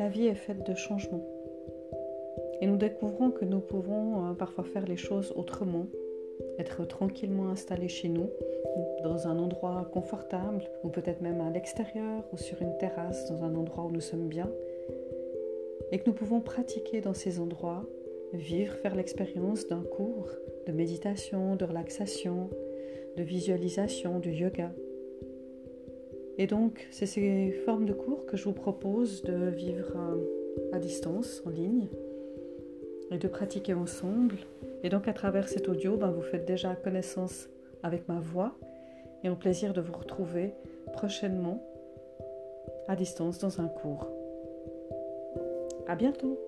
la vie est faite de changements. Et nous découvrons que nous pouvons euh, parfois faire les choses autrement, être tranquillement installés chez nous, dans un endroit confortable, ou peut-être même à l'extérieur, ou sur une terrasse, dans un endroit où nous sommes bien, et que nous pouvons pratiquer dans ces endroits, vivre, faire l'expérience d'un cours de méditation, de relaxation, de visualisation, de yoga. Et donc, c'est ces formes de cours que je vous propose de vivre à distance, en ligne, et de pratiquer ensemble. Et donc, à travers cet audio, ben, vous faites déjà connaissance avec ma voix et un plaisir de vous retrouver prochainement à distance dans un cours. À bientôt!